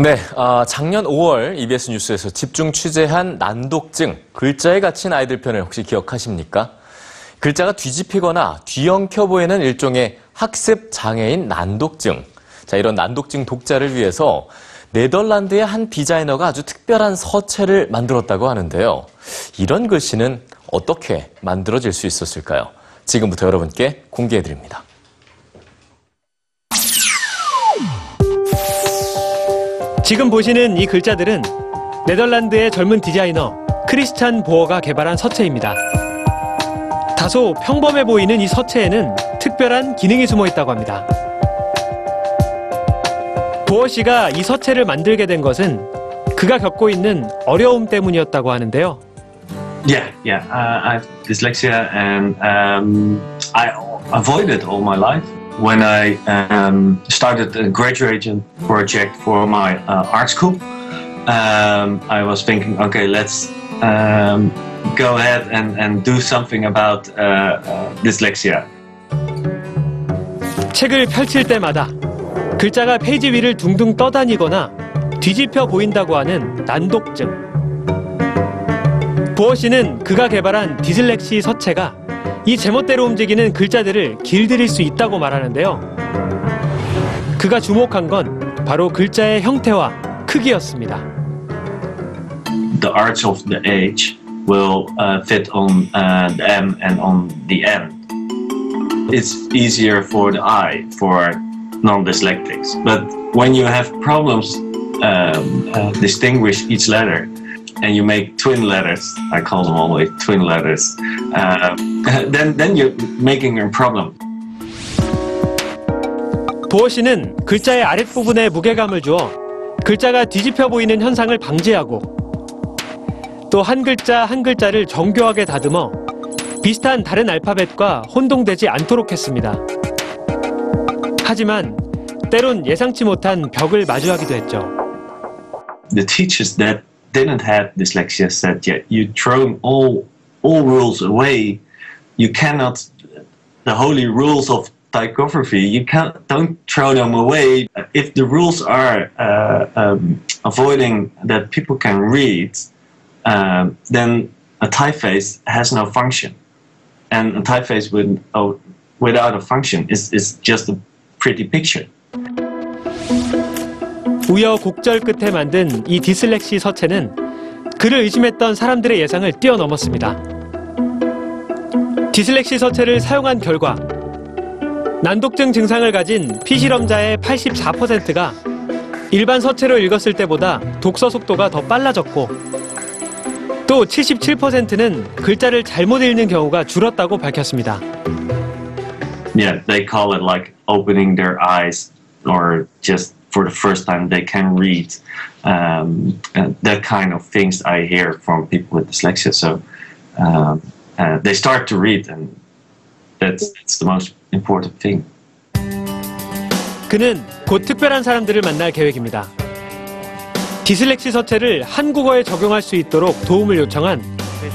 네, 아, 작년 5월 EBS 뉴스에서 집중 취재한 난독증, 글자에 갇힌 아이들 편을 혹시 기억하십니까? 글자가 뒤집히거나 뒤엉켜 보이는 일종의 학습 장애인 난독증. 자, 이런 난독증 독자를 위해서 네덜란드의 한 디자이너가 아주 특별한 서체를 만들었다고 하는데요. 이런 글씨는 어떻게 만들어질 수 있었을까요? 지금부터 여러분께 공개해 드립니다. 지금 보시는 이 글자들은 네덜란드의 젊은 디자이너 크리스찬 보어가 개발한 서체입니다. 다소 평범해 보이는 이 서체에는 특별한 기능이 숨어 있다고 합니다. 보어 씨가 이 서체를 만들게 된 것은 그가 겪고 있는 어려움 때문이었다고 하는데요. Yeah, yeah. Uh, I have dyslexia and um, I avoid it all my life. When I um, started a graduation project for my uh, art school, um, I was thinking, okay, let's um, go ahead and, and do something about uh, uh, dyslexia. 책을 펼칠 때마다 글자가 페이지 위를 둥둥 떠다니거나 뒤집혀 보인다고 하는 난독증. 보어 씨는 그가 개발한 디슬렉시 서체가 이 제멋대로 움직이는 글자들을 길들일 수 있다고 말하는데요. 그가 주목한 건 바로 글자의 형태와 크기였습니다. The arts of the age will uh, fit on uh, the M and on the N. It's easier for the eye for non-dyslexics, but when you have problems um, uh, distinguish each letter, and you make twin letters, I call them always twin letters, uh, then then you're making a problem. 보어 씨는 글자의 아랫부분에 무게감을 주어 글자가 뒤집혀 보이는 현상을 방지하고 또 한 글자 한 글자를 정교하게 다듬어 비슷한 다른 알파벳과 혼동되지 않도록 했습니다. 하지만 때론 예상치 못한 벽을 마주하기도 했죠. the teachers that didn't have dyslexia said, "Yeah, you throw all all rules away. You cannot the holy rules of typography. You can't don't throw them away. If the rules are uh, um, avoiding that people can read, um, then a typeface has no function, and a typeface with oh, without a function is is just a pretty picture." 우여곡절 끝에 만든 이 디슬렉시 서체는 그를 의심했던 사람들의 예상을 뛰어넘었습니다. 디슬렉시 서체를 사용한 결과 난독증 증상을 가진 피실험자의 84%가 일반 서체로 읽었을 때보다 독서 속도가 더 빨라졌고 또 77%는 글자를 잘못 읽는 경우가 줄었다고 밝혔습니다. yeah, they call it like opening their eyes or just for the first time they can read. Um, and that kind of things I hear from people with dyslexia. So um, uh, they start to read, and that's, that's the most important thing. 그는 곧 특별한 사람들을 만날 계획입니다. 디슬렉시 서체를 한국어에 적용할 수 있도록 도움을 요청한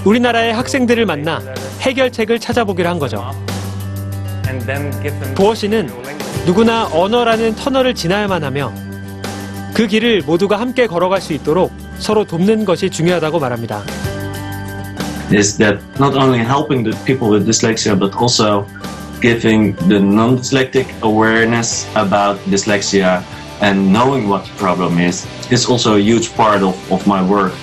우리나라의 학생들을 만나 해결책을 찾아보기로 한 거죠. 보어 씨는 누구나 언어라는 터널을 지나야만 하며 그 길을 모두가 함께 걸어갈 수 있도록 서로 돕는 것이 중요하다고 말합니다. Is that not only helping the people with dyslexia, but also giving the non-dyslexic awareness about dyslexia and knowing what the problem is is also a huge part of, of my work.